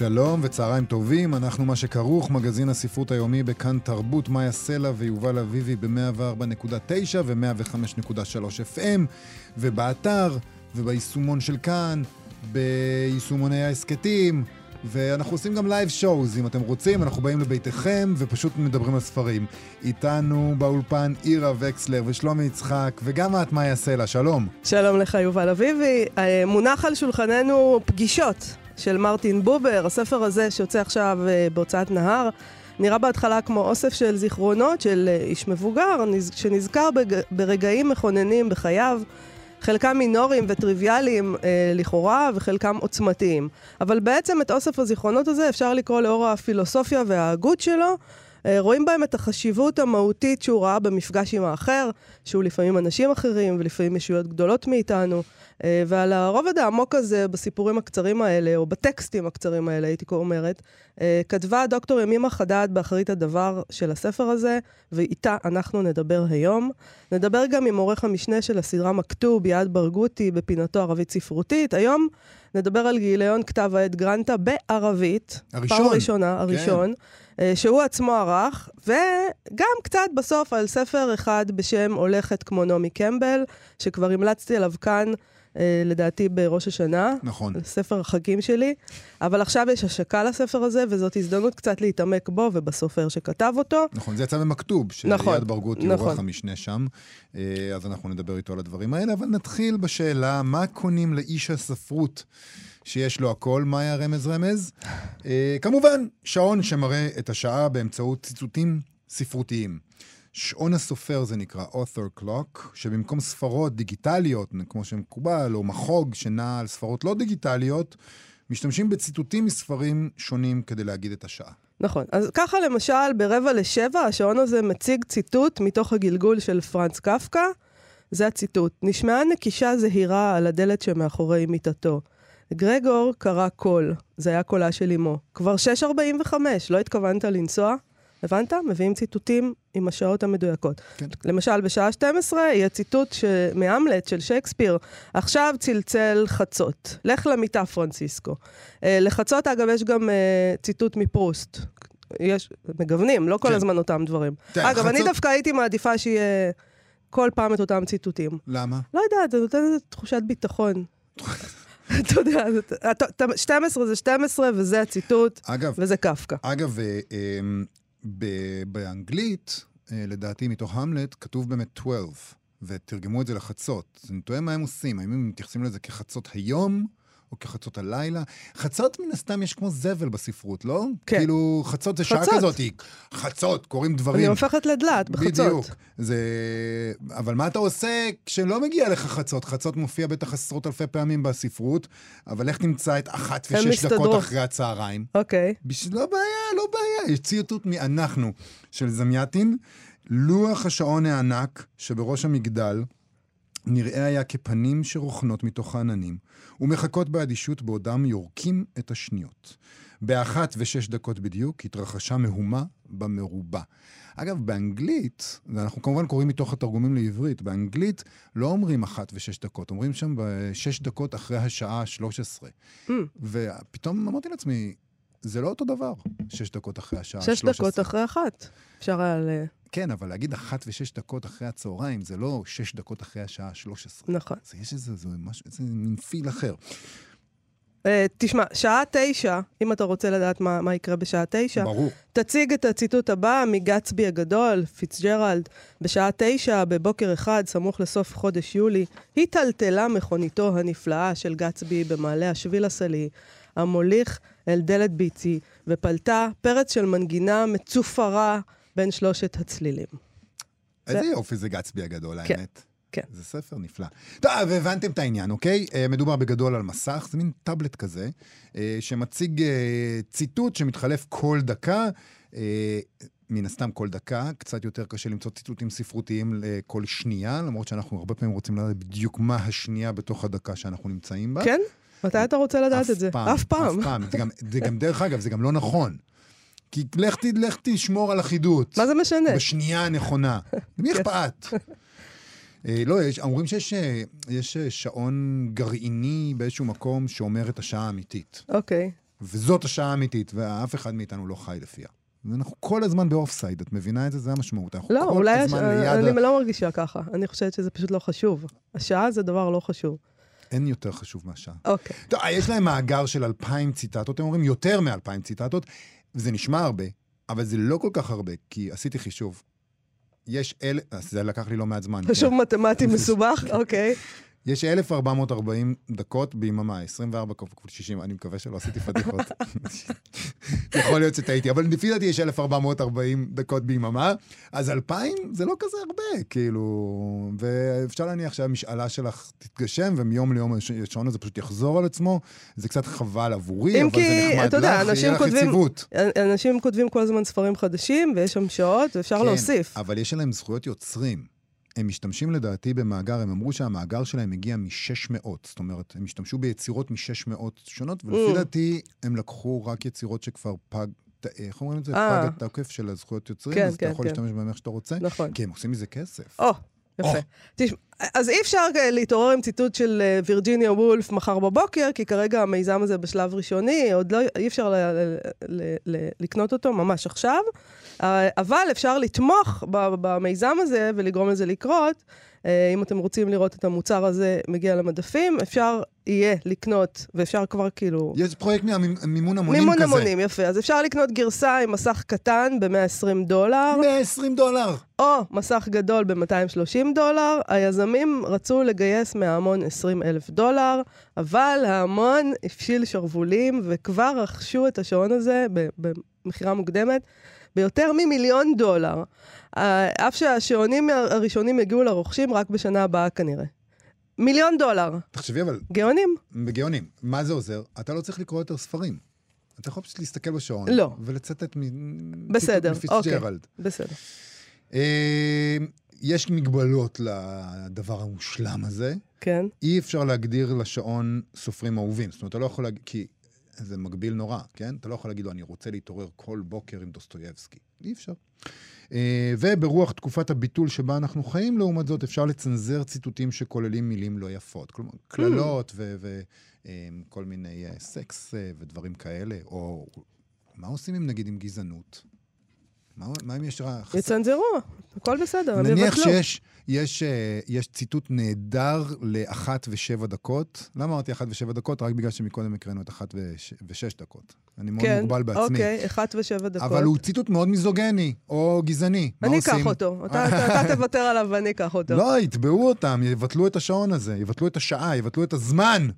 שלום וצהריים טובים, אנחנו מה שכרוך, מגזין הספרות היומי בכאן תרבות, מאיה סלע ויובל אביבי ב-104.9 ו-105.3 FM, ובאתר, וביישומון של כאן, ביישומוני ההסכתים, ואנחנו עושים גם live shows, אם אתם רוצים, אנחנו באים לביתכם ופשוט מדברים על ספרים. איתנו באולפן עירה וקסלר ושלומי יצחק, וגם את, מאיה סלע, שלום. שלום לך, יובל אביבי. אה, מונח על שולחננו פגישות. של מרטין בובר, הספר הזה שיוצא עכשיו uh, בהוצאת נהר. נראה בהתחלה כמו אוסף של זיכרונות של uh, איש מבוגר, שנזכר. ברגעים מכוננים בחייו, חלקם מינוריים וטריוויאליים uh, לכאורה, וחלקם עוצמתיים. אבל בעצם את אוסף הזיכרונות הזה אפשר לקרוא לאור הפילוסופיה וההגות שלו. רואים בהם את החשיבות המהותית שהוא ראה במפגש עם האחר, שהוא לפעמים אנשים אחרים ולפעמים ישויות גדולות מאיתנו. אה, ועל הרובד העמוק הזה בסיפורים הקצרים האלה, או בטקסטים הקצרים האלה, הייתי אומרת, אה, כתבה דוקטור ימימה חדד באחרית הדבר של הספר הזה, ואיתה אנחנו נדבר היום. נדבר גם עם עורך המשנה של הסדרה מכתוב, יעד ברגותי, בפינתו ערבית ספרותית. היום נדבר על גיליון כתב העת גרנטה בערבית. הראשון. פעם ראשונה, כן. הראשון. כן. שהוא עצמו ערך, וגם קצת בסוף על ספר אחד בשם הולכת כמו נעמי קמבל, שכבר המלצתי עליו כאן אה, לדעתי בראש השנה. נכון. ספר החגים שלי. אבל עכשיו יש השקה לספר הזה, וזאת הזדמנות קצת להתעמק בו ובסופר שכתב אותו. נכון, זה יצא במכתוב, של נכון, יד ברגותי, נכון. עורך המשנה שם. אה, אז אנחנו נדבר איתו על הדברים האלה, אבל נתחיל בשאלה, מה קונים לאיש הספרות? שיש לו הכל, מה היה רמז רמז? אה, כמובן, שעון שמראה את השעה באמצעות ציטוטים ספרותיים. שעון הסופר זה נקרא author clock, שבמקום ספרות דיגיטליות, כמו שמקובל, או מחוג שנע על ספרות לא דיגיטליות, משתמשים בציטוטים מספרים שונים כדי להגיד את השעה. נכון. אז ככה למשל, ברבע לשבע, השעון הזה מציג ציטוט מתוך הגלגול של פרנץ קפקא. זה הציטוט: נשמעה נקישה זהירה על הדלת שמאחורי מיטתו. גרגור קרא קול, זה היה קולה של אמו. כבר 6.45, לא התכוונת לנסוע? הבנת? מביאים ציטוטים עם השעות המדויקות. כן. למשל, בשעה 12 יהיה ציטוט ש... מהמלט של שייקספיר, עכשיו צלצל חצות, לך למיטה פרנסיסקו. Uh, לחצות, אגב, יש גם uh, ציטוט מפרוסט. יש, מגוונים, לא כל כן. הזמן אותם דברים. כן, אגב, חצות... אני דווקא הייתי מעדיפה שיהיה כל פעם את אותם ציטוטים. למה? לא יודעת, זה נותן איזו תחושת ביטחון. אתה יודע, 12 זה 12 וזה הציטוט, אגב, וזה קפקא. אגב, אה, באנגלית, אה, לדעתי, מתוך המלט, כתוב באמת 12, ותרגמו את זה לחצות. אני תוהה מה הם עושים, האם הם מתייחסים לזה כחצות היום? או כחצות הלילה. חצות מן הסתם יש כמו זבל בספרות, לא? כן. כאילו, חצות זה שעה כזאת, חצות, קוראים דברים. אני הופכת לדלת בחצות. בדיוק. זה... אבל מה אתה עושה כשלא מגיע לך חצות? חצות מופיע בטח עשרות אלפי פעמים בספרות, אבל איך תמצא את אחת ושש דקות אחרי הצהריים? אוקיי. בש... לא בעיה, לא בעיה. יש ציטוט מ"אנחנו" של זמיאטין. לוח השעון הענק שבראש המגדל, נראה היה כפנים שרוכנות מתוך העננים, ומחכות באדישות בעודם יורקים את השניות. באחת ושש דקות בדיוק התרחשה מהומה במרובע. אגב, באנגלית, ואנחנו כמובן קוראים מתוך התרגומים לעברית, באנגלית לא אומרים אחת ושש דקות, אומרים שם שש דקות אחרי השעה ה-13. Mm. ופתאום אמרתי לעצמי, זה לא אותו דבר, שש דקות אחרי השעה ה-13. שש דקות אחרי אחת. אפשר היה ל... כן, אבל להגיד אחת ושש דקות אחרי הצהריים, זה לא שש דקות אחרי השעה ה-13. נכון. זה יש איזה, זה משהו, איזה מין פיל אחר. Uh, תשמע, שעה תשע, אם אתה רוצה לדעת מה, מה יקרה בשעה תשע, ברור. תציג את הציטוט הבא מגצבי הגדול, פיצג'רלד, בשעה תשע, בבוקר אחד, סמוך לסוף חודש יולי, היטלטלה מכוניתו הנפלאה של גצבי במעלה השביל הסלי, המוליך אל דלת ביצי, ופלטה פרץ של מנגינה מצופרה בין שלושת הצלילים. איזה זה... יופי זה גצבי הגדול, כן. האמת. כן. זה ספר נפלא. טוב, והבנתם את העניין, אוקיי? אה, מדובר בגדול על מסך, זה מין טאבלט כזה, אה, שמציג אה, ציטוט שמתחלף כל דקה. מן הסתם כל דקה, קצת יותר קשה למצוא ציטוטים ספרותיים לכל שנייה, למרות שאנחנו הרבה פעמים רוצים לדעת בדיוק מה השנייה בתוך הדקה שאנחנו נמצאים בה. כן? מתי אתה רוצה לדעת את זה? פעם, אף פעם. אף פעם. זה גם, זה גם, דרך אגב, זה גם לא נכון. כי לך, ת- לך תשמור על אחידות. מה זה משנה? בשנייה הנכונה. למי אכפת? אה, לא, יש, אומרים שיש אה, יש אה, שעון גרעיני באיזשהו מקום שאומר את השעה האמיתית. אוקיי. וזאת השעה האמיתית, ואף אחד מאיתנו לא חי לפיה. ואנחנו כל הזמן באוף סייד, את מבינה את זה? זה המשמעות. אנחנו לא, כל אולי הש... הזמן ליד... אני ה... לא מרגישה ככה. אני חושבת שזה פשוט לא חשוב. השעה זה דבר לא חשוב. אין יותר חשוב מהשעה. אוקיי. טוב, יש להם מאגר של אלפיים ציטטות, הם אומרים יותר מאלפיים ציטטות, וזה נשמע הרבה, אבל זה לא כל כך הרבה, כי עשיתי חישוב. יש אל... אז זה לקח לי לא מעט זמן. חישוב כן. מתמטי מסובך, אוקיי. יש 1,440 דקות ביממה, 24 כפול 60, אני מקווה שלא עשיתי פדיחות. יכול להיות שטעיתי, אבל לפי דעתי יש 1,440 דקות ביממה, אז 2,000 זה לא כזה הרבה, כאילו... ואפשר להניח שהמשאלה שלך תתגשם, ומיום ליום השעון הזה פשוט יחזור על עצמו. זה קצת חבל עבורי, אבל כי, זה נחמד יודע, לך, אנשים יהיה לך יציבות. אנשים כותבים כל הזמן ספרים חדשים, ויש שם שעות, ואפשר כן, להוסיף. אבל יש עליהם זכויות יוצרים. הם משתמשים לדעתי במאגר, הם אמרו שהמאגר שלהם הגיע מ-600, זאת אומרת, הם השתמשו ביצירות מ-600 שונות, ולפי Mm. דעתי הם לקחו רק יצירות שכבר פג, איך אומרים את זה? אה. פג התוקף של הזכויות יוצרים, כן, אז אתה כן, יכול כן. להשתמש בהם איך שאתה רוצה, נכון. כי הם עושים מזה כסף. או, יפה. תשמע, אז אי אפשר אה, להתעורר עם ציטוט של אה, וירג'יניה וולף מחר בבוקר, כי כרגע המיזם הזה בשלב ראשוני, עוד לא, אי אפשר ל, ל, ל, ל, לקנות אותו ממש עכשיו, אה, אבל אפשר לתמוך במיזם הזה ולגרום לזה לקרות. אה, אם אתם רוצים לראות את המוצר הזה מגיע למדפים, אפשר יהיה לקנות, ואפשר כבר כאילו... יש פרויקט מימון המונים מימון כזה. המונים, יפה. אז אפשר לקנות גרסה עם מסך קטן ב-120 דולר, 120 דולר. או מסך גדול ב-230 דולר. היזמים רצו לגייס מההמון 20 אלף דולר, אבל ההמון הפשיל שרוולים וכבר רכשו את השעון הזה במכירה מוקדמת ביותר ממיליון דולר. אה, אף שהשעונים הראשונים יגיעו לרוכשים רק בשנה הבאה כנראה. מיליון דולר. תחשבי אבל, גאונים? בגאונים, מה זה עוזר? אתה לא צריך לקרוא יותר ספרים. אתה יכול פשוט להסתכל בשעון. לא. ולצטט מ... בסדר, אוקיי. מפיצג'רלד. בסדר. אה, יש מגבלות לדבר המושלם הזה. כן. אי אפשר להגדיר לשעון סופרים אהובים. זאת אומרת, אתה לא יכול להגיד, כי זה מגביל נורא, כן? אתה לא יכול להגיד לו, אני רוצה להתעורר כל בוקר עם דוסטויבסקי. אי אפשר. אה, וברוח תקופת הביטול שבה אנחנו חיים, לעומת זאת, אפשר לצנזר ציטוטים שכוללים מילים לא יפות. כלומר, קללות וכל מיני אה, סקס אה, ודברים כאלה. או מה עושים עם, נגיד, עם גזענות? מה, מה אם יש... רע- יצנזרו, הכל בסדר, הם נניח יבטלו. שיש יש, אה, יש ציטוט נהדר לאחת ושבע דקות. למה אמרתי אחת ושבע דקות? רק בגלל שמקודם הקראנו את אחת וש, ושש דקות. אני מאוד כן, מוגבל בעצמי. אוקיי, אחת ושבע דקות. אבל הוא ציטוט מאוד מיזוגני, או גזעני. אני? אקח אותו. אתה, אתה, אתה תוותר עליו ואני אקח אותו. לא, יתבעו אותם, יבטלו את השעון הזה, יבטלו את השעה, יבטלו את הזמן.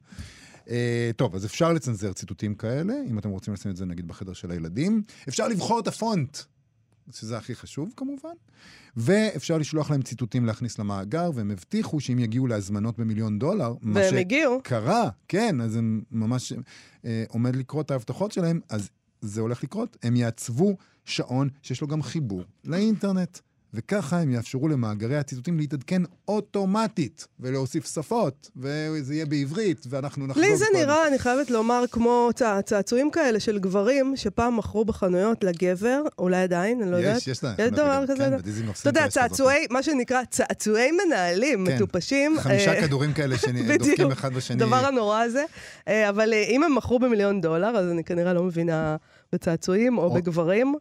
Uh, טוב, אז אפשר לצנזר ציטוטים כאלה, אם אתם רוצים לשים את זה נגיד בחדר של הילדים. אפשר לבחור את הפונט, שזה הכי חשוב כמובן. ואפשר לשלוח להם ציטוטים להכניס למאגר, והם הבטיחו שאם יגיעו להזמנות במיליון דולר, מה. שקרה, כן, אז הם ממש אה, עומד לקרות את ההבטחות שלהם, אז זה הולך לקרות. הם יעצבו שעון שיש לו גם חיבור לאינטרנט. וככה הם יאפשרו למאגרי הציטוטים להתעדכן אוטומטית, ולהוסיף שפות, וזה יהיה בעברית, ואנחנו נחגוג... לי זה כל- נראה, אני חייבת לומר, כמו צע- צעצועים כאלה של גברים, שפעם מכרו בחנויות לגבר, אולי עדיין, אני לא יודעת. יש, יש להם. יש דבר כזה? כן, בדיזינגוף אתה יודע, יש. צעצועי, מה שנקרא, צעצועי מנהלים, כן. מטופשים. חמישה אה, כדורים כאלה. שדופקים אחד בשני. הדבר הנורא הזה. אה, אבל אה, אם הם מכרו במיליון דולר, אז אני כנראה לא מבינה בצעצועים או או- בגברים.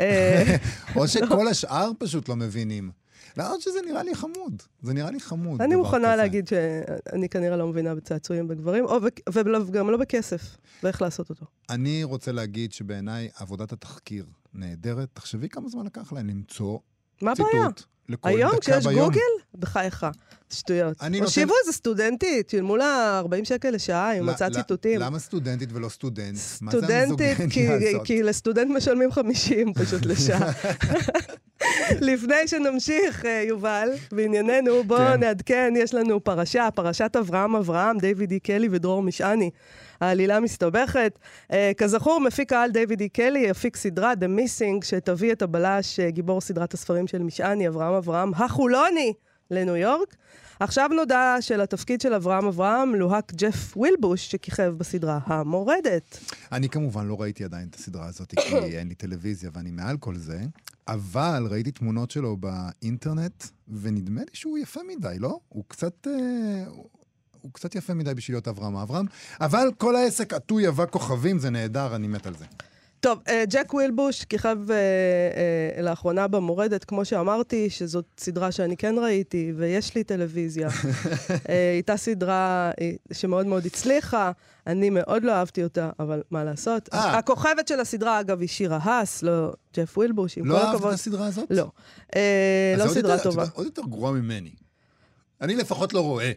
אה, או שכל השאר פשוט לא מבינים. למרות שזה נראה לי חמוד. זה נראה לי חמוד. אני מוכנה כזה. להגיד שאני כנראה לא מבינה בצעצועים בגברים, או בק- וגם לא בכסף, ואיך לעשות אותו. אני רוצה להגיד שבעיניי עבודת התחקיר נהדרת. תחשבי כמה זמן לקח להם למצוא מה הבעיה? לכל היום, דקה כשיש ביום. גוגל? בחייך. שטויות. אני נותן- הושיבו איזה סטודנטית, שילמו לה 40 שקל לשעה, היא מצאה ציטוטים. למה סטודנטית ולא סטודנט? סטודנטית, כי? כי לסטודנט משלמים 50 פשוט לשעה. לפני שנמשיך, אה, יובל, בענייננו, בואו כן. נעדכן, יש לנו פרשה, פרשת אברהם אברהם, דיוויד אי קלי ודרור משעני. העלילה מסתבכת. Uh, כזכור, מפיק העל דיוויד אי קלי יפיק סדרה, The Missing, שתביא את הבלש, uh, גיבור סדרת הספרים של משעני, אברהם אברהם, החולוני, לניו יורק. עכשיו נודע שלתפקיד של אברהם אברהם לוהק ג'ף וילבוש, שכיכב בסדרה המורדת. אני כמובן לא ראיתי עדיין את הסדרה הזאת, כי אין לי טלוויזיה ואני מעל כל זה, אבל ראיתי תמונות שלו באינטרנט, ונדמה לי שהוא יפה מדי, לא? הוא קצת... אה, הוא קצת יפה מדי בשביל להיות אברהם אברהם, אבל כל העסק עטוי אבק כוכבים, זה נהדר, אני מת על זה. טוב, אה, ג'ק וילבוש כיכב אה, אה, לאחרונה במורדת, כמו שאמרתי, שזאת סדרה שאני כן ראיתי, ויש לי טלוויזיה. הייתה סדרה שמאוד מאוד הצליחה, אני מאוד לא אהבתי אותה, אבל מה לעשות? הכוכבת של הסדרה, אגב, היא שירה האס, לא ג'ף וילבוש, עם לא כל אהבת את הכבוד. הסדרה הזאת? לא. לא סדרה טובה. עוד יותר גרוע ממני. אני לפחות לא רואה.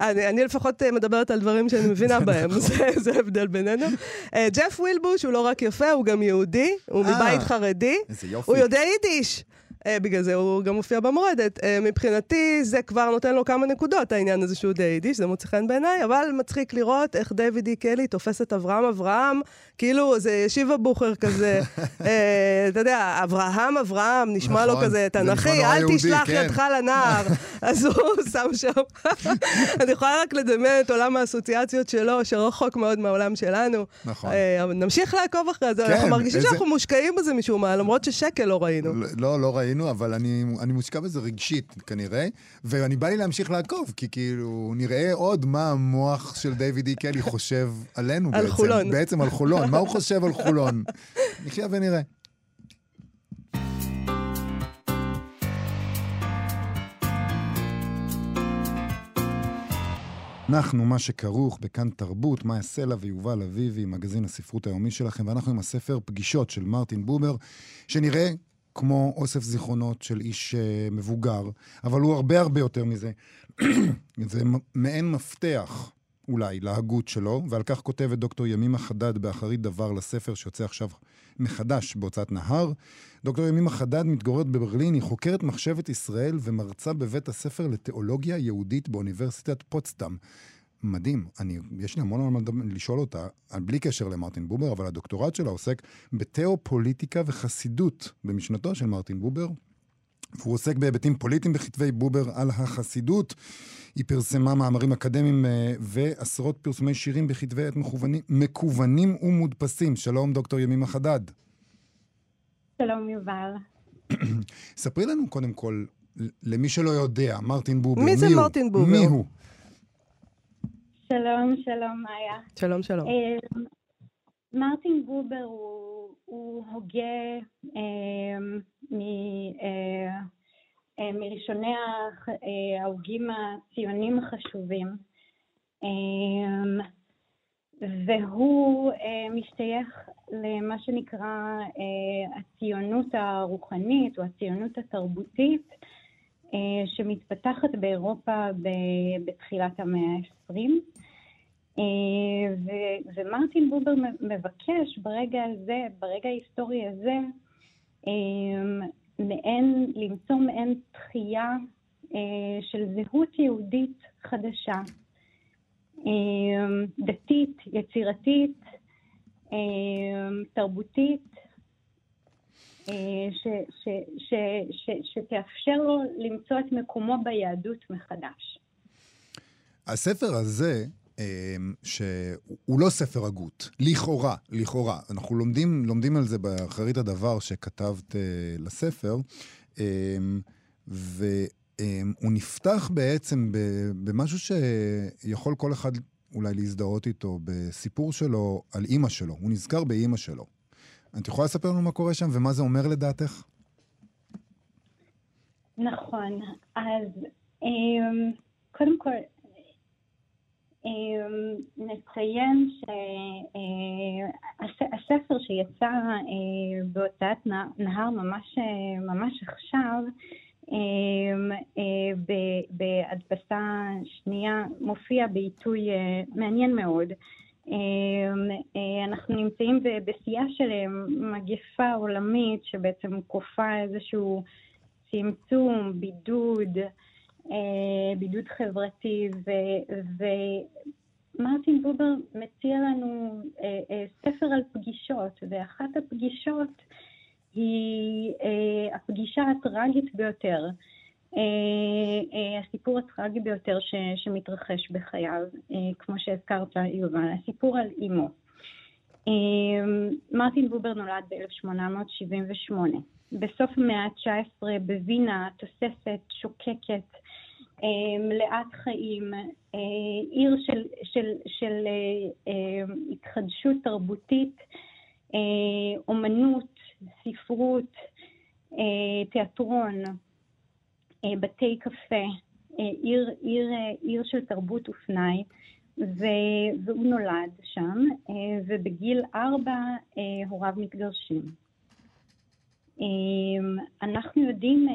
אני, אני לפחות אה, מדברת על דברים שאני מבינה בהם, נכון. זה, זה ההבדל בינינו. אה, ג'ף וילבוש הוא לא רק יפה, הוא גם יהודי, הוא אה. מבית חרדי. איזה יופי. הוא יודע יידיש. Uh, בגלל זה הוא גם מופיע במורדת. Uh, מבחינתי זה כבר נותן לו כמה נקודות, העניין הזה שהוא יודע יידיש, זה מוצא חן בעיניי, אבל מצחיק לראות איך דיוויד אי קלי תופס את אברהם אברהם, כאילו זה ישיבה בוכר כזה. uh, אתה יודע, אברהם אברהם, נשמע לו נכון, כזה תנ"כי, אל תשלח כן. ידך לנער. אז הוא שם שם. אני יכולה רק לדמיין את עולם האסוציאציות שלו, שרחוק מאוד מהעולם שלנו. נכון. אה, נמשיך לעקוב אחרי זה, כן, אנחנו מרגישים איזה- שאנחנו מושקעים בזה משום מה, למרות ששקל לא ראינו. לא, לא ראינו, אבל אני, אני מושקע בזה רגשית כנראה, ואני בא לי להמשיך לעקוב, כי כאילו, נראה עוד מה המוח של דיוויד אי קלי חושב עלינו על בעצם. חולון. בעצם על חולון, מה הוא חושב על חולון? נחיה ונראה. אנחנו, מה שכרוך בכאן תרבות, מאיה סלע ויובל אביבי, מגזין הספרות היומי שלכם, ואנחנו עם הספר פגישות של מרטין בובר, שנראה כמו אוסף זיכרונות של איש uh, מבוגר, אבל הוא הרבה הרבה יותר מזה. זה מעין מפתח, אולי, להגות שלו, ועל כך כותבת דוקטור ימימה חדד באחרית דבר לספר שיוצא עכשיו מחדש בהוצאת נהר. דוקטור ימימה חדד מתגוררת בברלין, היא חוקרת מחשבת ישראל ומרצה בבית הספר לתיאולוגיה יהודית באוניברסיטת פוצטם. מדהים, אני, יש לי המון על מה לשאול אותה, בלי קשר למרטין בובר, אבל הדוקטורט שלה עוסק בתיאופוליטיקה וחסידות במשנתו של מרטין בובר, והוא עוסק בהיבטים פוליטיים בכתבי בובר על החסידות. היא פרסמה מאמרים אקדמיים אה, ועשרות פרסומי שירים בכתבי עת מכוונים, מקוונים ומודפסים. שלום, דוקטור ימימה חדד. שלום יובל. ספרי לנו קודם כל, למי שלא יודע, מרטין בובר, מי זה הוא? מרטין בובר? מי הוא? שלום, שלום מאיה. שלום, שלום. אה, מרטין בובר הוא, הוא הוגה אה, מ, אה, אה, מראשוני אה, ההוגים הציונים החשובים. אה, והוא אה, משתייך למה שנקרא אה, הציונות הרוחנית או הציונות התרבותית אה, שמתפתחת באירופה ב- בתחילת המאה ה-20. אה, ו- ומרטין בובר מבקש ברגע הזה, ברגע ההיסטורי הזה, אה, מעין, למצוא מעין תחייה אה, של זהות יהודית חדשה, דתית, יצירתית, תרבותית, שתאפשר לו למצוא את מקומו ביהדות מחדש. הספר הזה, שהוא לא ספר הגות, לכאורה, לכאורה. אנחנו לומדים, לומדים על זה באחרית הדבר שכתבת אה, לספר, אה, והוא נפתח בעצם במשהו שיכול כל אחד אולי להזדהות איתו, בסיפור שלו על אימא שלו. הוא נזכר באימא שלו. את יכולה לספר לנו מה קורה שם ומה זה אומר לדעתך? נכון, אז אמ, קודם כל אמ, נציין שהספר שיצא אה, בהוצאת נה- נהר ממש, אה, ממש עכשיו, אמ, אה, בהדפסה שנייה מופיע בעיתוי מעניין מאוד, אנחנו נמצאים בשיאה של מגפה עולמית שבעצם כופה איזשהו צמצום, בידוד, בידוד חברתי, ומרטין בובר מציע לנו ספר על פגישות, ואחת הפגישות היא הפגישה הטראגית ביותר. הסיפור הטראגי ביותר ש, שמתרחש בחייו, כמו שהזכרת, יובל, הסיפור על אימו. מרטין בובר נולד ב-1878. בסוף המאה ה-19 בווינה תוססת, שוקקת, מלאת חיים, עיר של, של, של התחדשות תרבותית, אומנות, ספרות, תיאטרון, בתי קפה, עיר, עיר, עיר של תרבות ופנאי, והוא נולד שם, ובגיל ארבע הוריו מתגרשים. אנחנו יודעים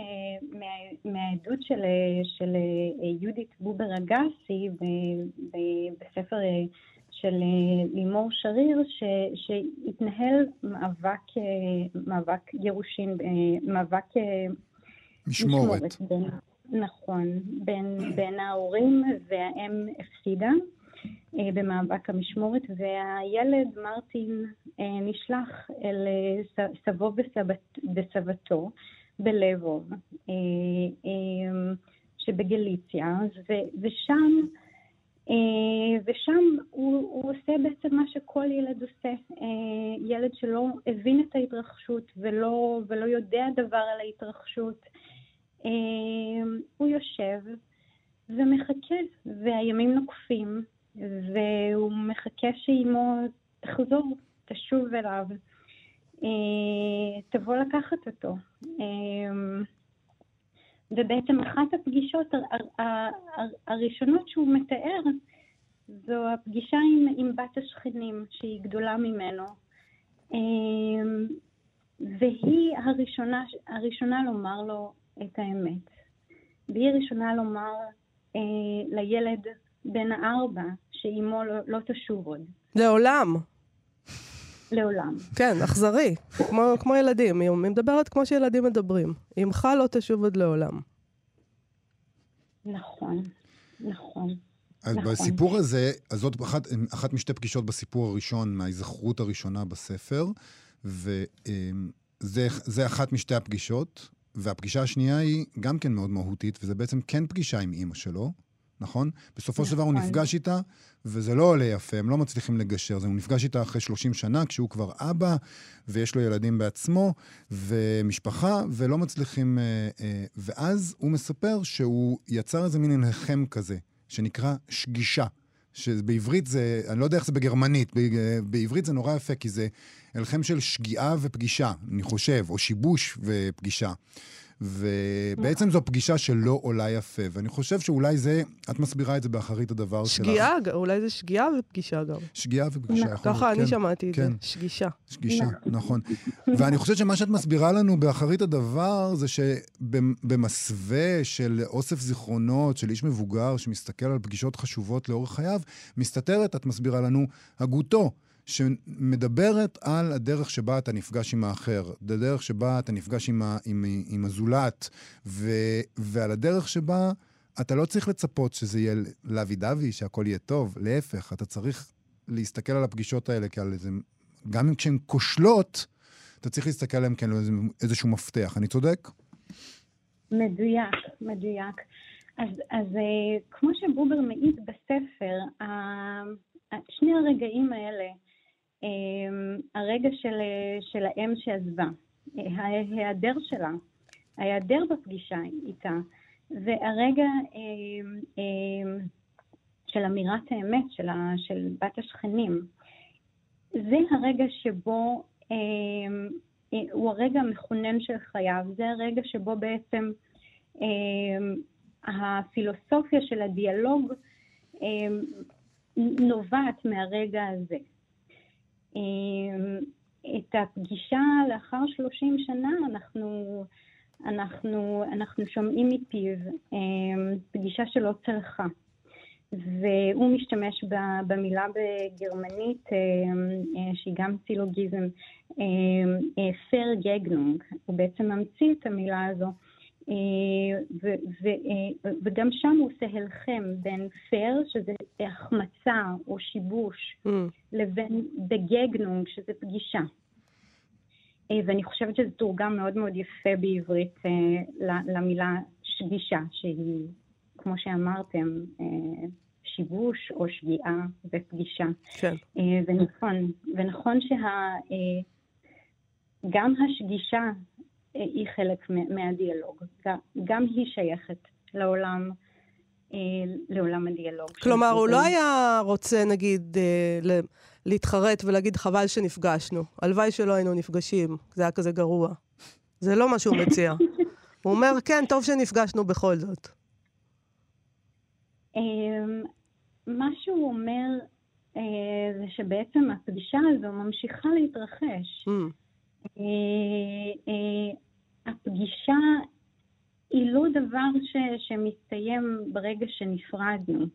מהעדות של, של יהודית בובר אגסי בספר של לימור שריר, ש, שהתנהל מאבק, מאבק גירושין, מאבק משמורת. משמורת בין, נכון, בין, בין ההורים והאם הפסידה אה, במאבק המשמורת, והילד מרטין אה, נשלח אל אה, סבו וסבת, וסבתו בלבוב אה, אה, שבגליציה, ושם ושם הוא, הוא עושה בעצם מה שכל ילד עושה. ילד שלא הבין את ההתרחשות ולא, ולא יודע דבר על ההתרחשות, הוא יושב ומחכה, והימים נוקפים, והוא מחכה שאימו תחזור, תשוב אליו, אה, תבוא לקחת אותו. אמ, ובעצם אחת הפגישות הראשונות שהוא מתאר זו הפגישה עם, עם בת השכנים, שהיא גדולה ממנו. אמ, והיא הראשונה, הראשונה לומר לו את האמת. והיא ראשונה לומר אה, לילד בן הארבע שאימו לא, לא תשוב עוד. לעולם. לעולם. כן, אכזרי, כמו, כמו ילדים. היא מדברת כמו שילדים מדברים. אמך לא תשוב עוד לעולם. נכון, נכון. אז נכון. בסיפור הזה, אז זאת אחת, אחת משתי פגישות בסיפור הראשון, מההיזכרות הראשונה בספר, וזה אחת משתי הפגישות. והפגישה השנייה היא גם כן מאוד מהותית, וזה בעצם כן פגישה עם אימא שלו, נכון? בסופו של דבר הוא נכון. נפגש איתה, וזה לא עולה יפה, הם לא מצליחים לגשר. הוא נפגש איתה אחרי 30 שנה, כשהוא כבר אבא, ויש לו ילדים בעצמו, ומשפחה, ולא מצליחים... אה, אה, ואז הוא מספר שהוא יצר איזה מין הלחם כזה, שנקרא שגישה. שבעברית זה, אני לא יודע איך זה בגרמנית, בעברית זה נורא יפה, כי זה הלחם של שגיאה ופגישה, אני חושב, או שיבוש ופגישה. ובעצם זו פגישה שלא עולה יפה, ואני חושב שאולי זה, את מסבירה את זה באחרית הדבר שלך. שגיאה, אולי זה שגיאה ופגישה גם. שגיאה ופגישה, יכול להיות, ככה אני כן, שמעתי את כן. זה, שגישה. שגישה, נכון. ואני חושב שמה שאת מסבירה לנו באחרית הדבר, זה שבמסווה של אוסף זיכרונות של איש מבוגר שמסתכל על פגישות חשובות לאורך חייו, מסתתרת, את מסבירה לנו, הגותו. שמדברת על הדרך שבה אתה נפגש עם האחר, הדרך שבה אתה נפגש עם, ה, עם, עם הזולת, ו, ועל הדרך שבה אתה לא צריך לצפות שזה יהיה לוי דווי, שהכל יהיה טוב, להפך, אתה צריך להסתכל על הפגישות האלה כעל איזה... גם אם כשהן כושלות, אתה צריך להסתכל עליהן כאל איזשהו מפתח. אני צודק? מדויק, מדויק. אז, אז אה, כמו שבובר מעיד בספר, שני הרגעים האלה, הרגע של, של האם שעזבה, ההיעדר שלה, ההיעדר בפגישה איתה, והרגע אמ, אמ, של אמירת האמת של, ה, של בת השכנים, זה הרגע שבו, הוא הרגע המכונן של חייו, זה הרגע שבו בעצם הפילוסופיה של הדיאלוג נובעת מהרגע הזה. אמ, את הפגישה לאחר 30 שנה אנחנו, אנחנו, אנחנו שומעים מפיו אמ, פגישה שלא צלחה. והוא משתמש במילה בגרמנית, שהיא גם סילוגיזם, פר גגנונג, הוא בעצם ממציא את המילה הזו. ו- ו- וגם שם הוא עושה הלחם בין פייר, שזה החמצה או שיבוש, mm. לבין בגגנונג, שזה פגישה. ואני חושבת שזה תורגם מאוד מאוד יפה בעברית למילה שגישה, שהיא, כמו שאמרתם, שיבוש או שגיאה ופגישה. כן. ונכון, ונכון שגם השגישה היא חלק מהדיאלוג. גם היא שייכת לעולם, לעולם הדיאלוג. כלומר, הוא לא היה רוצה, נגיד, להתחרט ולהגיד חבל שנפגשנו. הלוואי שלא היינו נפגשים, זה היה כזה גרוע. זה לא מה שהוא מציע. הוא אומר, כן, טוב שנפגשנו בכל זאת. מה שהוא אומר זה שבעצם הפגישה הזו ממשיכה להתרחש. הפגישה היא לא דבר ש, שמסתיים ברגע שנפרדנו,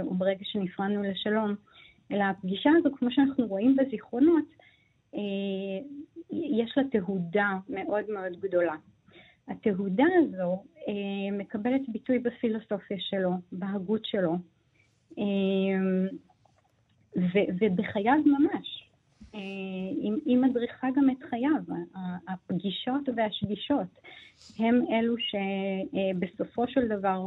או ברגע שנפרדנו לשלום, אלא הפגישה הזו, כמו שאנחנו רואים בזיכרונות, יש לה תהודה מאוד מאוד גדולה. התהודה הזו מקבלת ביטוי בפילוסופיה שלו, בהגות שלו, ובחייו ממש. היא מדריכה גם את חייו. הפגישות והשגישות הם אלו שבסופו של דבר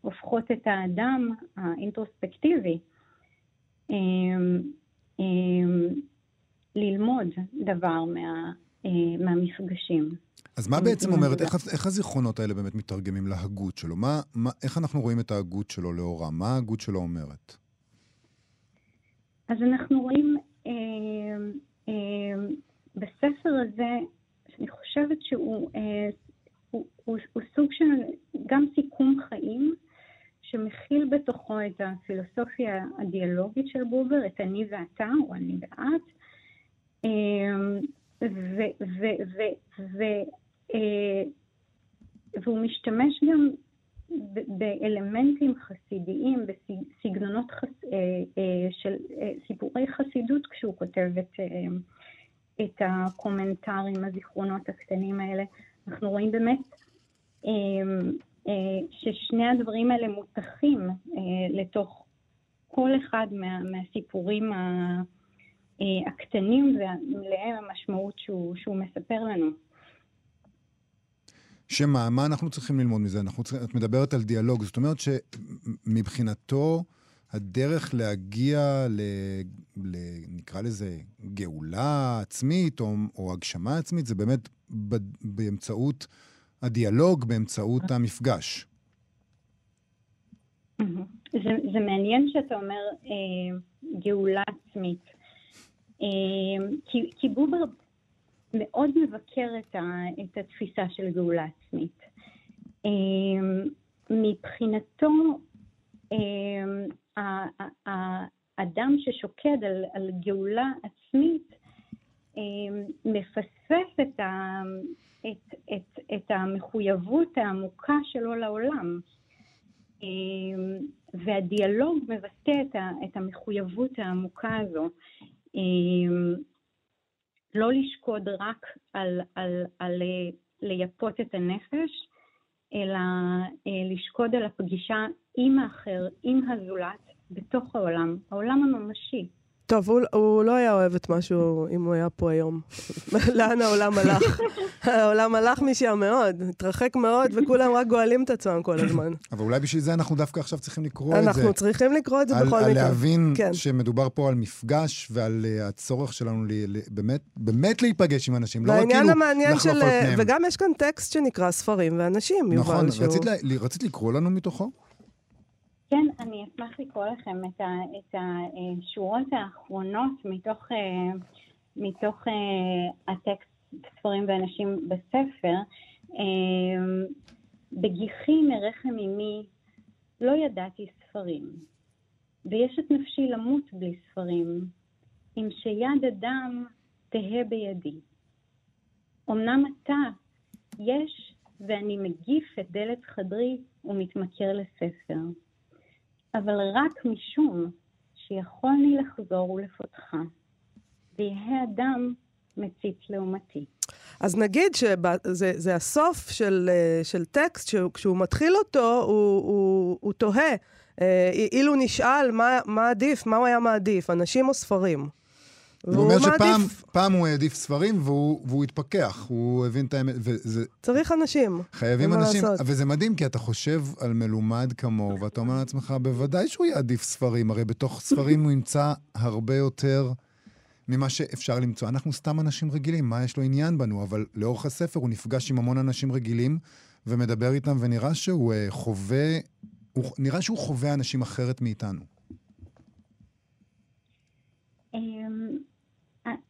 הופכות את האדם האינטרוספקטיבי ללמוד דבר מה, מהמפגשים. אז מה בעצם אומרת, איך, איך הזיכרונות האלה באמת מתרגמים להגות שלו? מה, מה, איך אנחנו רואים את ההגות שלו לאורם? מה ההגות שלו אומרת? אז אנחנו רואים אה, אה, בספר הזה, שאני חושבת שהוא אה, הוא, הוא, הוא סוג של גם סיכום חיים, שמכיל בתוכו את הפילוסופיה הדיאלוגית של בובר, את אני ואתה, או אני ואת, והוא משתמש גם באלמנטים חסידיים, בסגנונות חס... אה, אה, של אה, סיפורי חסידות כשהוא כותב את, את הקומנטרים, הזיכרונות הקטנים האלה. אנחנו רואים באמת ששני הדברים האלה מותחים לתוך כל אחד מה, מהסיפורים הקטנים ומלאי המשמעות שהוא, שהוא מספר לנו. שמה, מה אנחנו צריכים ללמוד מזה? אנחנו צריכים, את מדברת על דיאלוג, זאת אומרת שמבחינתו הדרך להגיע ל, ל... נקרא לזה גאולה עצמית או, או הגשמה עצמית, זה באמת ב, באמצעות הדיאלוג, באמצעות המפגש. זה, זה מעניין שאתה אומר אה, גאולה עצמית. אה, כי, כי בובר מאוד מבקר את, ה, את התפיסה של גאולה עצמית. אמ, מבחינתו, אמ, האדם ששוקד על, על גאולה עצמית אמ, מפספס את, ה, את, את, את המחויבות העמוקה שלו לעולם. והדיאלוג מבטא את המחויבות העמוקה הזו. לא לשקוד רק על, על, על אה, לייפות את הנפש, אלא אה, לשקוד על הפגישה עם האחר, עם הזולת, בתוך העולם, העולם הממשי. טוב, הוא, הוא לא היה אוהב את משהו אם הוא היה פה היום. לאן העולם הלך? העולם הלך משם מאוד, התרחק מאוד, וכולם רק גואלים את עצמם כל הזמן. אבל אולי בשביל זה אנחנו דווקא עכשיו צריכים לקרוא את זה. אנחנו צריכים לקרוא את זה על, בכל מקרה. על להבין כן. שמדובר פה על מפגש ועל uh, הצורך שלנו לי, לי, באמת, באמת להיפגש עם אנשים, לא רק כאילו לחלוף על אה, פניהם. וגם יש כאן טקסט שנקרא ספרים ואנשים, יובל. נכון, שהוא... רצית, רצית לקרוא לנו מתוכו? כן, אני אשמח לקרוא לכם את, ה, את השורות האחרונות מתוך, אה, מתוך אה, הטקסט ספרים ואנשים בספר. אה, בגיחי מרחם אמי לא ידעתי ספרים, ויש את נפשי למות בלי ספרים, אם שיד אדם תהא בידי. אמנם אתה יש, ואני מגיף את דלת חדרי ומתמכר לספר. אבל רק משום שיכולני לחזור ולפותחה, ויהא אדם מציץ לעומתי. אז נגיד שזה הסוף של, אה, של טקסט, שכשהוא מתחיל אותו, הוא, הוא, הוא תוהה. אה, אילו נשאל מה, מה עדיף, מה הוא היה מעדיף, אנשים או ספרים? הוא אומר שפעם פעם הוא העדיף ספרים והוא, והוא התפכח, הוא הבין את האמת. וזה... צריך אנשים. חייבים אנשים, לעשות. וזה מדהים, כי אתה חושב על מלומד כמוהו, ואתה אומר לעצמך, בוודאי שהוא יעדיף ספרים, הרי בתוך ספרים הוא ימצא הרבה יותר ממה שאפשר למצוא. אנחנו סתם אנשים רגילים, מה יש לו עניין בנו? אבל לאורך הספר הוא נפגש עם המון אנשים רגילים, ומדבר איתם, ונראה שהוא uh, חווה, הוא, נראה שהוא חווה אנשים אחרת מאיתנו.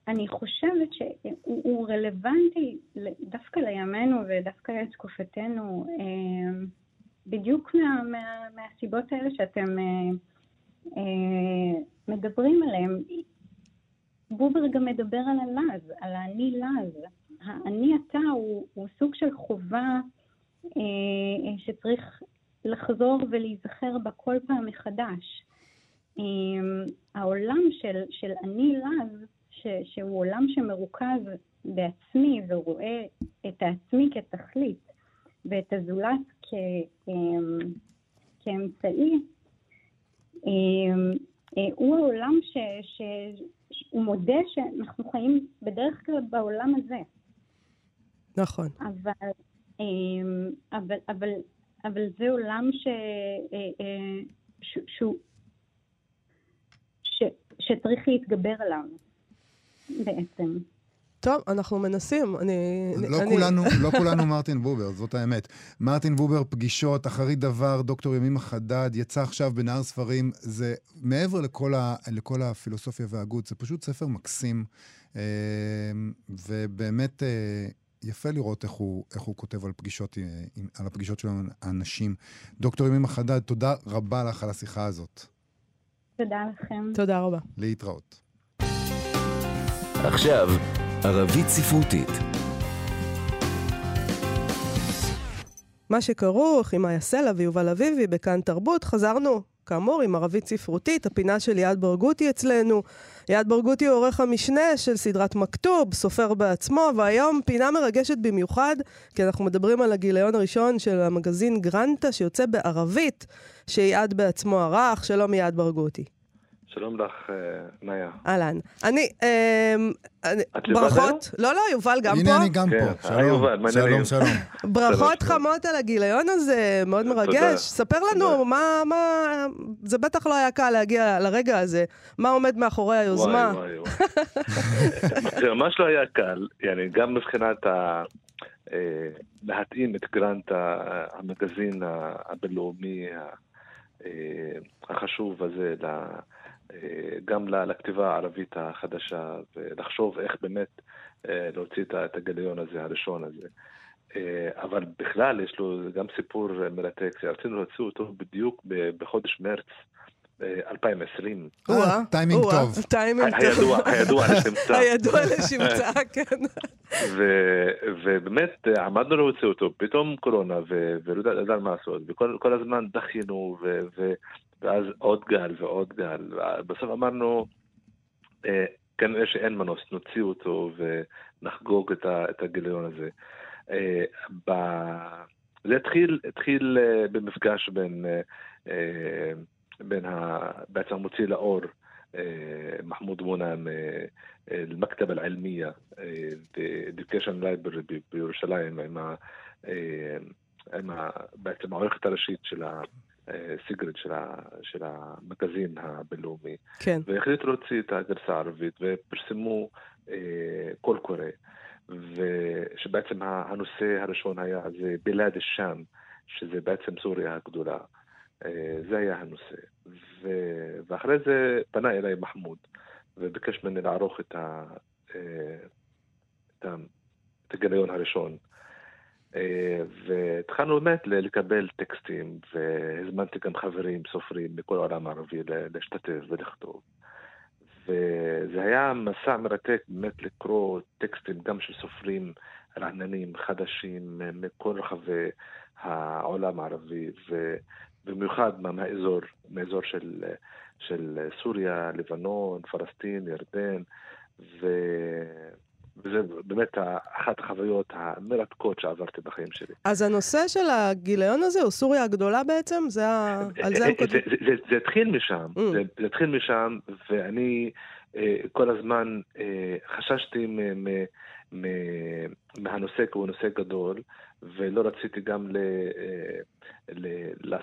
אמ, אני חושבת שהוא רלוונטי דווקא לימינו ודווקא לתקופתנו, אמ, בדיוק מה, מה, מהסיבות האלה שאתם אה, אה, מדברים עליהן. בובר גם מדבר על הלז, על האני לז. האני אתה הוא, הוא סוג של חובה אה, שצריך לחזור ולהיזכר בה כל פעם מחדש. אה, העולם של, של אני לז, ש, שהוא עולם שמרוכז בעצמי ורואה את העצמי כתכלית ואת הזולת כ, אה, כאמצעי, אה, אה, הוא העולם ש, ש, הוא מודה שאנחנו חיים בדרך כלל בעולם הזה. נכון. אבל, אמ, אבל, אבל, אבל זה עולם ש, אה, אה, ש, שהוא, ש, שצריך להתגבר עליו, בעצם. טוב, אנחנו מנסים. אני... לא, אני... כולנו, לא כולנו מרטין בובר, זאת האמת. מרטין בובר, פגישות, אחרית דבר, דוקטור ימימה חדד, יצא עכשיו בנהר ספרים. זה מעבר לכל, ה, לכל הפילוסופיה וההגות, זה פשוט ספר מקסים, אה, ובאמת אה, יפה לראות איך הוא, איך הוא כותב על, פגישות, אה, על הפגישות עם האנשים. דוקטור ימימה חדד, תודה רבה לך על השיחה הזאת. תודה לכם. תודה רבה. להתראות. עכשיו, ערבית ספרותית. מה שכרוך עם מאיה סלע ויובל אביבי בכאן תרבות, חזרנו כאמור, עם ערבית ספרותית, הפינה של יעד ברגותי אצלנו. יעד ברגותי הוא עורך המשנה של סדרת מכתוב, סופר בעצמו, והיום פינה מרגשת במיוחד, כי אנחנו מדברים על הגיליון הראשון של המגזין גרנטה, שיוצא בערבית, שיעד בעצמו ערך. שלום יעד ברגותי. שלום לך, אה, מאיה. אהלן. אני, אמ, ברכות. לא, לא, יובל גם פה. הנה אני גם פה. כן, שלום, שלום, שלום. ברכות חמות על הגיליון הזה, מאוד מרגש. ספר לנו, מה, מה, זה בטח לא היה קל להגיע לרגע הזה. מה עומד מאחורי היוזמה? וואי, וואי, וואי. זה ממש לא היה קל, גם מבחינת ה... אה, להתאים את גרנט המגזין הבינלאומי אה, החשוב הזה אה, גם לכתיבה הערבית החדשה, ולחשוב איך באמת אה, להוציא את הגיליון הזה, הראשון הזה. אה, אבל בכלל יש לו גם סיפור מרתק, רצינו להוציא אותו בדיוק בחודש מרץ 2020. אה, טיימינג טוב. טיימינג טוב. הידוע לשמצה. הידוע לשמצה, כן. ובאמת עמדנו להוציא אותו, פתאום קורונה, ולא ידענו מה לעשות, וכל הזמן דחינו, ואז עוד גל ועוד גל. בסוף אמרנו, אה, כנראה שאין מנוס, נוציא אותו ונחגוג את, ה, את הגיליון הזה. אה, ב... זה התחיל, התחיל אה, במפגש בין, בין ה, בעצם המוציא לאור, מחמוד מונם, المكتبة العلمية ב-Education Library בירושלים עם, ה, עם ה, בעצם העורכת הראשית של ה... סיגרד של, ה, של המגזין הבינלאומי. כן. והחליטו להוציא את הגרסה הערבית ופרסמו אה, קול קורא, ושבעצם הנושא הראשון היה זה בלעד א-שאם, שזה בעצם סוריה הגדולה. אה, זה היה הנושא. ו... ואחרי זה פנה אליי מחמוד וביקש ממני לערוך את, ה... אה, את, ה... את הגיליון הראשון. אה, והתחלנו באמת לקבל טקסטים, והזמנתי גם חברים, סופרים מכל העולם הערבי להשתתף ולכתוב. וזה היה מסע מרתק באמת לקרוא טקסטים גם של סופרים רעננים, חדשים, מכל רחבי העולם הערבי, במיוחד מהאזור, מהאזור של, של סוריה, לבנון, פלסטין, ירדן, ו... וזה באמת אחת החוויות המרתקות שעברתי בחיים שלי. אז הנושא של הגיליון הזה הוא סוריה הגדולה בעצם? זה ה... על זה הם כותבים? זה, זה, התחיל משם, mm. זה, התחיל משם, ואני אה, כל הזמן אה, חששתי מהנושא, כי הוא נושא גדול, ולא רציתי גם ל, אה, ל,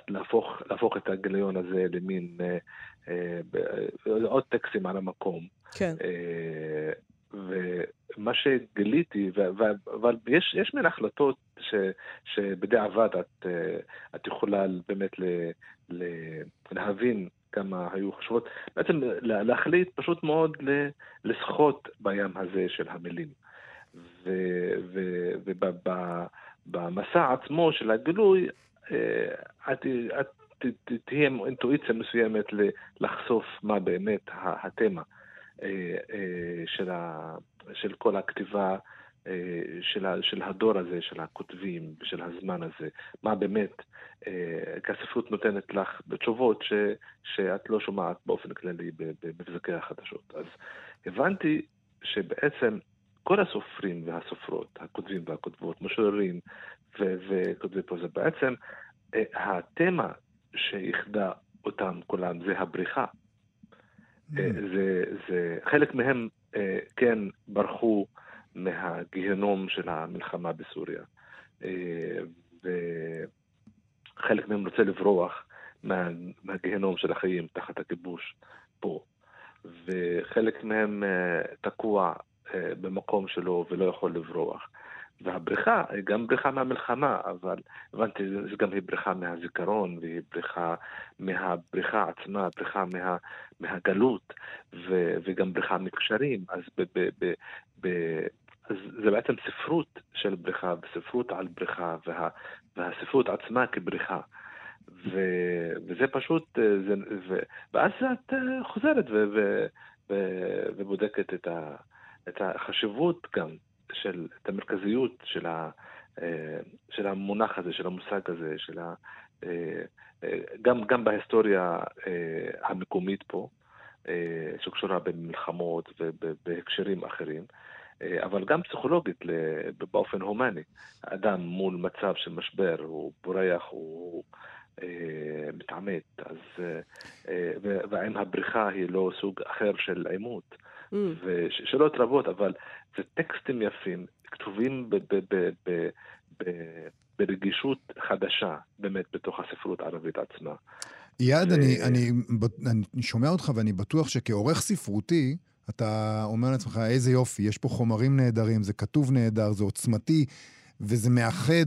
להפוך, להפוך את הגיליון הזה למין אה, אה, עוד טקסטים על המקום. כן. ומה שגיליתי, ו- ו- אבל יש, יש מין החלטות ש, שבדיעבד את, אה, את יכולה באמת ל, ל, להבין כמה היו חשובות, בעצם להחליט פשוט מאוד לשחות בים הזה של המילים. ובמסע עצמו של הגילוי, אה, את, את תהיה אינטואיציה מסוימת לחשוף מה באמת התמה. אה, אה, של, ה, של כל הכתיבה אה, של, ה, של הדור הזה, של הכותבים ושל הזמן הזה, מה באמת, כי הספרות נותנת לך בתשובות ש, שאת לא שומעת באופן כללי במבזקי החדשות. אז הבנתי שבעצם כל הסופרים והסופרות, הכותבים והכותבות, משוררים וכותבי פרוזה, בעצם התמה שאיחדה אותם כולם זה הבריחה. אה, mm. זה, זה, חלק מהם אה, כן ברחו מהגיהנום של המלחמה בסוריה, אה, וחלק מהם רוצה לברוח מה, מהגיהנום של החיים תחת הכיבוש פה, וחלק מהם תקוע במקום שלו ולא יכול לברוח. והבריכה גם בריכה מהמלחמה, אבל הבנתי, זה גם היא בריכה מהזיכרון, והיא בריכה מהבריכה עצמה, בריכה מה, מהגלות, ו, וגם בריכה מקשרים. אז, ב, ב, ב, ב, אז זה בעצם ספרות של בריכה, וספרות על בריכה, וה, והספרות עצמה כבריכה. ו, וזה פשוט, זה, ו, ואז את חוזרת ו, ו, ו, ובודקת את, ה, את החשיבות גם של, את המרכזיות של, ה, אה, של המונח הזה, של המושג הזה, של ה, אה, אה, גם, גם בהיסטוריה המקומית פה, שקשורה במלחמות ובהקשרים אחרים, אבל גם פסיכולוגית באופן הומני. האדם מול מצב של משבר, הוא בורח, הוא מתעמת, אז, והאם הבריחה היא לא סוג אחר של עימות. Mm. ושאלות רבות, אבל זה טקסטים יפים, כתובים ברגישות חדשה, באמת, בתוך הספרות הערבית עצמה. יעד, ו... אני, אני, אני שומע אותך ואני בטוח שכעורך ספרותי, אתה אומר לעצמך, איזה יופי, יש פה חומרים נהדרים, זה כתוב נהדר, זה עוצמתי, וזה מאחד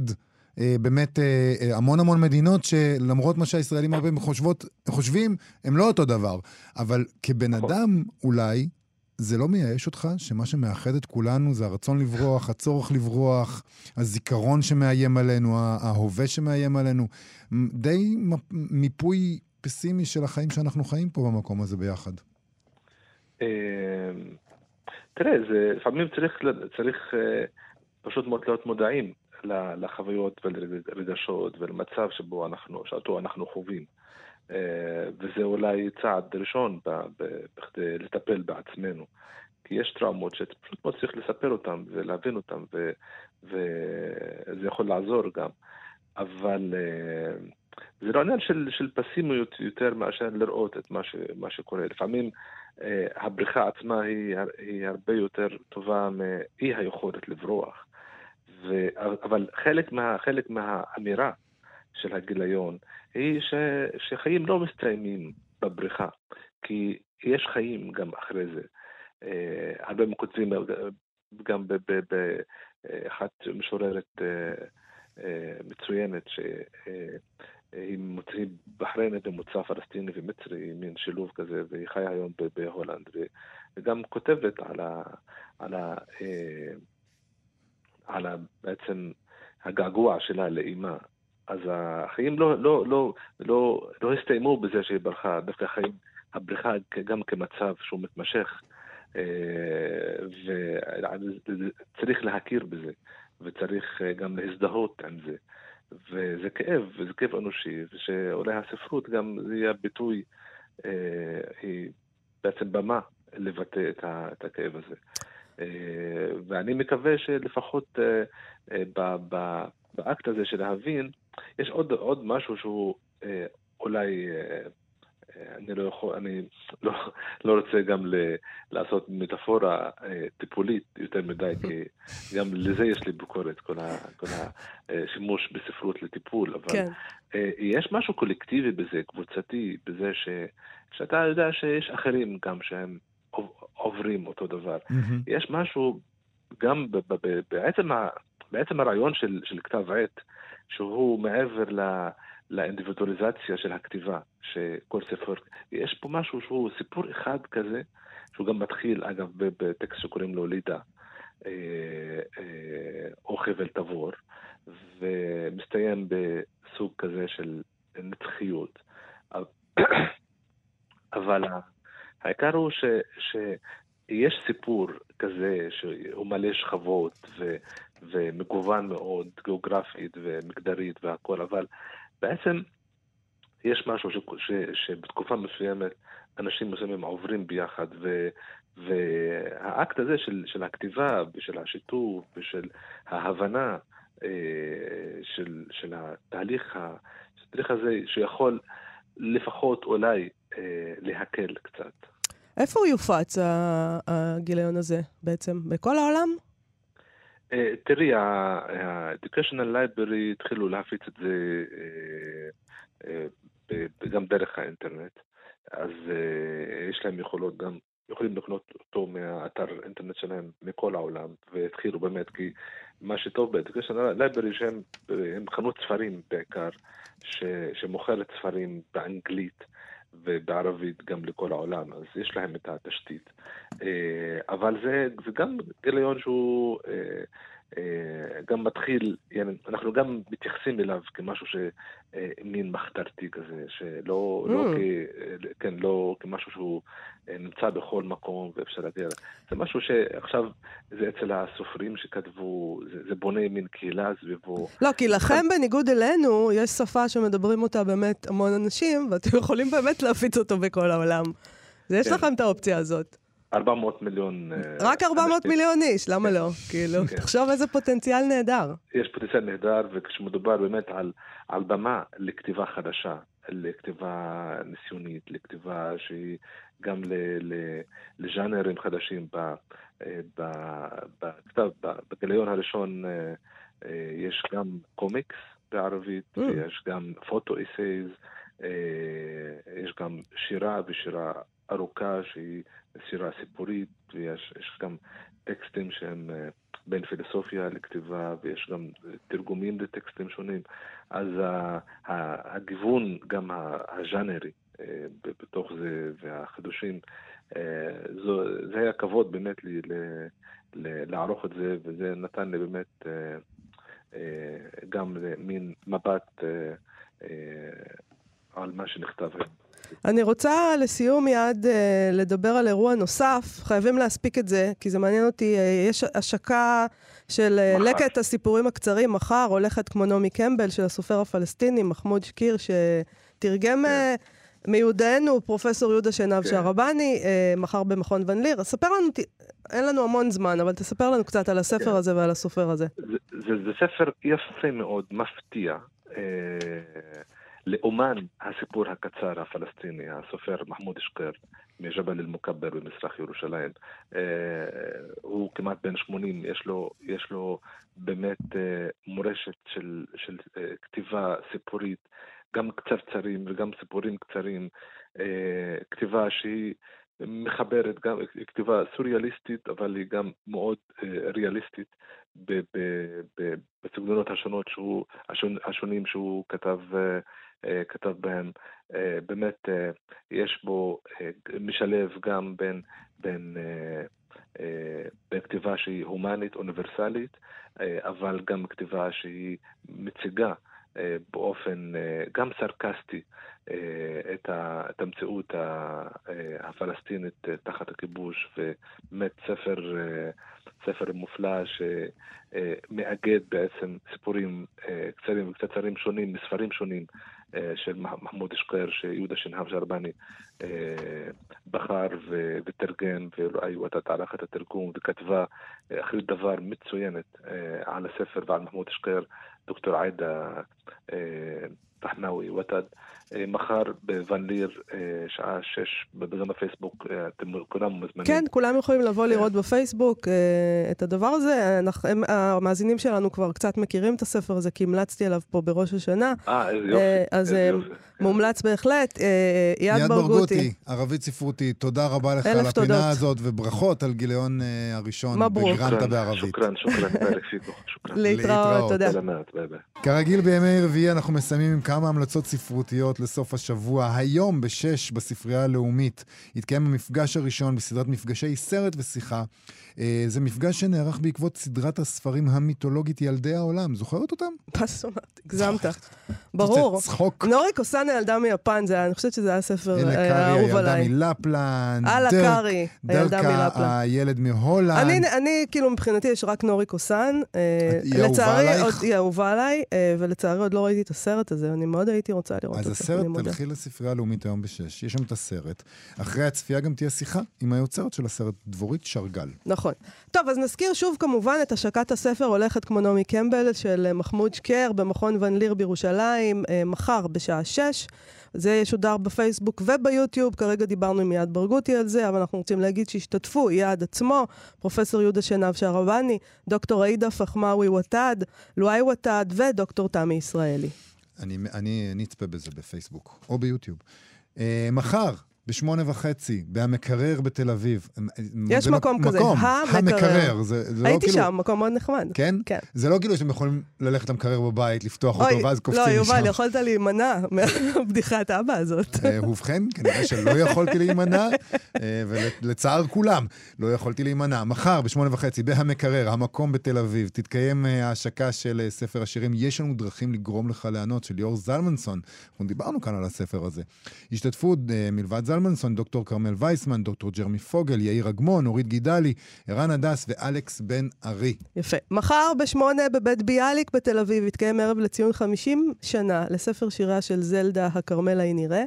אה, באמת אה, אה, המון המון מדינות שלמרות מה שהישראלים הרבה חושבות, חושבים, הם לא אותו דבר. אבל כבן נכון. אדם, אולי, זה לא מייאש אותך שמה שמאחד את כולנו זה הרצון לברוח, הצורך לברוח, הזיכרון שמאיים עלינו, ההווה שמאיים עלינו. די מיפוי פסימי של החיים שאנחנו חיים פה במקום הזה ביחד. אמ, תראה, זה, לפעמים צריך, צריך אה, פשוט מאוד להיות מודעים לחוויות ולרגשות ולמצב שבו אנחנו, שאותו אנחנו חווים. אה, וזה אולי צעד ראשון בכדי לטפל בעצמנו. כי יש טראומות שפשוט מאוד צריך לספר אותן ולהבין אותן, וזה יכול לעזור גם. אבל אה, זה לא עניין של, של פסימיות יותר מאשר לראות את מה, ש, מה שקורה. לפעמים אה, הבריכה עצמה היא, היא הרבה יותר טובה מאי היכולת לברוח. ו, אבל חלק, מה, חלק מהאמירה של הגיליון היא ש, שחיים לא מסתיימים בבריכה, כי יש חיים גם אחרי זה. אה, הרבה מכותבים גם באחת משוררת אה, אה, מצוינת, שהיא מוציא בחריינית במוצא פלסטיני ומצרי, מין שילוב כזה, והיא חיה היום בהולנד, וגם כותבת על ה... על ה על ה, בעצם הגעגוע שלה לאימה, אז החיים לא, לא, לא, לא, לא הסתיימו בזה שהיא ברחה, דווקא החיים, הבריחה גם כמצב שהוא מתמשך, אה, וצריך להכיר בזה, וצריך אה, גם להזדהות עם זה. וזה כאב, וזה כאב אנושי, ושאולי הספרות גם זה יהיה ביטוי, אה, היא בעצם במה לבטא את, הכאב הזה. ואני מקווה שלפחות באקט הזה של להבין, יש עוד, עוד משהו שהוא אה, אולי... אה, אני לא יכול, אני לא, לא רוצה גם ל, לעשות מטאפורה אה, טיפולית יותר מדי, כי גם לזה יש לי ביקורת, כל, ה, כל השימוש בספרות לטיפול, אבל כן. אה, יש משהו קולקטיבי בזה, קבוצתי, בזה ש, שאתה יודע שיש אחרים גם שהם עוברים אותו דבר. יש משהו גם ב, ב, ב, בעצם, ה, בעצם הרעיון של, של כתב עת, שהוא מעבר ל... לאינדיבידואליזציה של הכתיבה, שכל ספר, יש פה משהו שהוא סיפור אחד כזה, שהוא גם מתחיל, אגב, בטקסט שקוראים לו לידה, אה, אה, או חבל תבור, ומסתיים בסוג כזה של נצחיות. אבל העיקר הוא ש, שיש סיפור כזה שהוא מלא שכבות ו, ומגוון מאוד, גיאוגרפית ומגדרית והכל, אבל בעצם יש משהו ש, ש, שבתקופה מסוימת אנשים מסוימים עוברים ביחד, ו, והאקט הזה של, של הכתיבה ושל השיתוף ושל ההבנה אה, של, של התהליך, התהליך הזה שיכול לפחות אולי אה, להקל קצת. איפה הוא יופץ, הגיליון הזה בעצם? בכל העולם? אה, תראי, ה-Educational Library התחילו להפיץ את זה אה, אה, גם דרך האינטרנט, אז יש להם יכולות גם, יכולים לקנות אותו מהאתר האינטרנט שלהם מכל העולם, והתחילו באמת, כי מה שטוב ב-Educational Library שהם חנות ספרים בעיקר, שמוכרת ספרים באנגלית. ובערבית גם לכל העולם, אז יש להם את התשתית. אה, אבל זה, זה גם גיליון שהוא אה, גם מתחיל, אנחנו גם מתייחסים אליו כמשהו שמין מחתרתי כזה, שלא, לא mm. לא, כ, כן, לא כמשהו שהוא נמצא בכל מקום ואפשר להגיע. זה משהו שעכשיו, זה אצל הסופרים שכתבו, זה, זה בונה מין קהילה סביבו. לא, כי לכם, בניגוד אלינו, יש שפה שמדברים אותה באמת המון אנשים, ואתם יכולים באמת להפיץ אותו בכל העולם. אז יש כן. לכם את האופציה הזאת. 400 מיליון... אה, רק 400 מיליון איש, למה לא? כאילו, כן. תחשוב איזה פוטנציאל נהדר. יש פוטנציאל נהדר, וכשמדובר באמת על, על במה לכתיבה חדשה, לכתיבה ניסיונית, לכתיבה שהיא גם לז'אנרים חדשים. אה, בכתב, בגיליון הראשון אה, יש גם קומיקס בערבית, mm. ויש גם פוטו-אסייז, יש גם שירה ושירה ארוכה שהיא שירה סיפורית, ויש גם טקסטים שהם אה, בין פילוסופיה לכתיבה, ויש גם תרגומים לטקסטים שונים. אז הגיוון, גם הז'אנרי אה, בתוך זה, והחידושים, אה, זה היה כבוד באמת לי לערוך את זה, וזה נתן לי באמת גם מין מבט על מה שנכתב היום. אני רוצה לסיום מיד אה, לדבר על אירוע נוסף, חייבים להספיק את זה, כי זה מעניין אותי. אה, יש השקה של אה, לקט הסיפורים הקצרים מחר, הולכת כמו נעמי קמבל של הסופר הפלסטיני, מחמוד שקיר, שתרגם... כן. אה, מיודענו, פרופסור יהודה שנהב כן. שערבני, אה, מחר במכון ון ליר. ספר לנו, ת... אין לנו המון זמן, אבל תספר לנו קצת על הספר כן. הזה ועל הסופר הזה. זה, זה, זה ספר יפה מאוד, מפתיע. אה, לאומן הסיפור הקצר הפלסטיני, הסופר מחמוד שקר מג'בל אל-מוכבר במזרח ירושלים. אה, הוא כמעט בן 80, יש לו, יש לו באמת אה, מורשת של, של אה, כתיבה סיפורית, גם קצרצרים וגם סיפורים קצרים, כתיבה שהיא מחברת, גם כתיבה סוריאליסטית, אבל היא גם מאוד ריאליסטית בסגנונות השונות שהוא, השונים שהוא כתב אה, כתב בהם, אה, באמת אה, יש בו, משלב גם בין, בין, בין כתיבה שהיא הומנית, אוניברסלית, אבל גם כתיבה שהיא מציגה אה, באופן אה, גם סרקסטי את, המציאות הפלסטינית תחת הכיבוש, ובאמת ספר, ספר מופלא שמאגד בעצם סיפורים קצרים וקצרים שונים, מספרים שונים של מחמוד אשקר, שיהודה שנהב ג'רבני בחר ותרגם, ואולי ותת ערך את התרגום, וכתבה אחרי דבר מצוינת על הספר ועל מחמוד אשקר, דוקטור עאידה טחנאווי ותד. מחר בוואן ליר, שעה שש, בגן הפייסבוק, אתם כולם מוזמנים. כן, כולם יכולים לבוא לראות בפייסבוק את הדבר הזה. המאזינים שלנו כבר קצת מכירים את הספר הזה, כי המלצתי עליו פה בראש השנה. אה, איזה יופי. אז מומלץ בהחלט. יד ברגותי. ערבית ספרותי, תודה רבה לך על הפינה הזאת, וברכות על גיליון הראשון בגרנטה בערבית. שוכרן, שוכרן, להתראות, תודה. כרגיל בימי רביעי אנחנו מסיימים עם כמה המלצות ספרותיות לסוף השבוע. היום בשש בספרייה הלאומית יתקיים המפגש הראשון בסדרת מפגשי סרט ושיחה. זה מפגש שנערך בעקבות סדרת הספרים המיתולוגית ילדי העולם. זוכרת אותם? אומרת? הגזמת. ברור. צחוק. נורי קוסאנה ילדה מיפן, אני חושבת שזה היה ספר אלה האהוב עליי. הילדה מלפלנד. אלה קארי, הילדה דרקה, מלפלנד. הילד מהולנד. אני, אני, כאילו, מבחינתי יש רק נורי קוסן. אה, היא אהובה עלייך? היא אהובה עליי, אה, ולצערי עוד לא ראיתי את הסרט הזה, אני מאוד הייתי רוצה לראות אז אותו. הסרט, אני מודה. תלכי לספרייה הלאומית היום בשש, יש שם את הסרט. אחרי הצפייה גם תהיה שיחה עם היוצרת של הסרט, דבורית שרגל. נכון. טוב, אז נזכיר שוב כמובן את השקת הספר הולכת כמו נעמי קמבל של מחמוד שקר במכון ון ליר בירושלים, אה, מחר בשעה שש. זה ישודר בפייסבוק וביוטיוב, כרגע דיברנו עם יעד ברגותי על זה, אבל אנחנו רוצים להגיד שהשתתפו יעד עצמו, פרופסור יהודה שנהב שערבני, דוקטור עאידה פחמאווי ותד, לואי ותד ודוקטור תמי ישראלי. אני, אני, אצפה בזה בפייסבוק או ביוטיוב. אה, מחר, בשמונה וחצי, בהמקרר בתל אביב. יש לא- מקום כזה, מקום, המקרר. המקרר. זה, זה לא הייתי כאילו, שם, מקום מאוד נחמד. כן? כן. זה לא כאילו שאתם יכולים ללכת למקרר בבית, לפתוח אוי, אותו, ואז קופצים לא, משם. יובל, יכולת להימנע מהבדיחת אבא הזאת. אה, ובכן, כנראה שלא יכולתי להימנע, אה, ולצער כולם, לא יכולתי להימנע. מחר, בשמונה וחצי, בהמקרר, המקום בתל אביב, תתקיים אה, ההשקה של ספר השירים "יש לנו דרכים לגרום לך לענות" של ליאור זלמנסון. אנחנו דיברנו כאן על הספר הזה. השתתפו מלבד זלמנסון, דוקטור כרמל וייסמן, דוקטור ג'רמי פוגל, יאיר אגמון, אורית גידלי, ערן הדס ואלכס בן ארי. יפה. מחר בשמונה בבית ביאליק בתל אביב יתקיים ערב לציון 50 שנה לספר שירה של זלדה הכרמל ההיא נראה,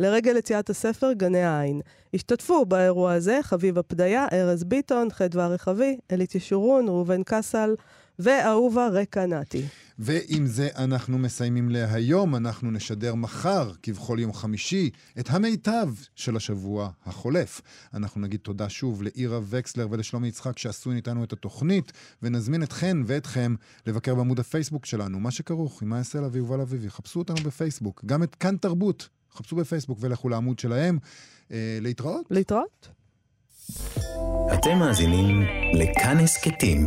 לרגל יציאת הספר גני העין. השתתפו באירוע הזה חביבה פדיה, ארז ביטון, חדווה רכבי, אלית ישורון, ראובן קסל ואהובה רקה נתי. ועם זה אנחנו מסיימים להיום. אנחנו נשדר מחר, כבכל יום חמישי, את המיטב של השבוע החולף. אנחנו נגיד תודה שוב לאירה וקסלר ולשלומי יצחק שעשו איתנו את התוכנית, ונזמין אתכן ואתכם לבקר בעמוד הפייסבוק שלנו, מה שכרוך עם מאיה סלע ויובל אביבי. חפשו אותנו בפייסבוק, גם את כאן תרבות. חפשו בפייסבוק ולכו לעמוד שלהם. אה, להתראות. להתראות. אתם מאזינים לכאן הסכתים,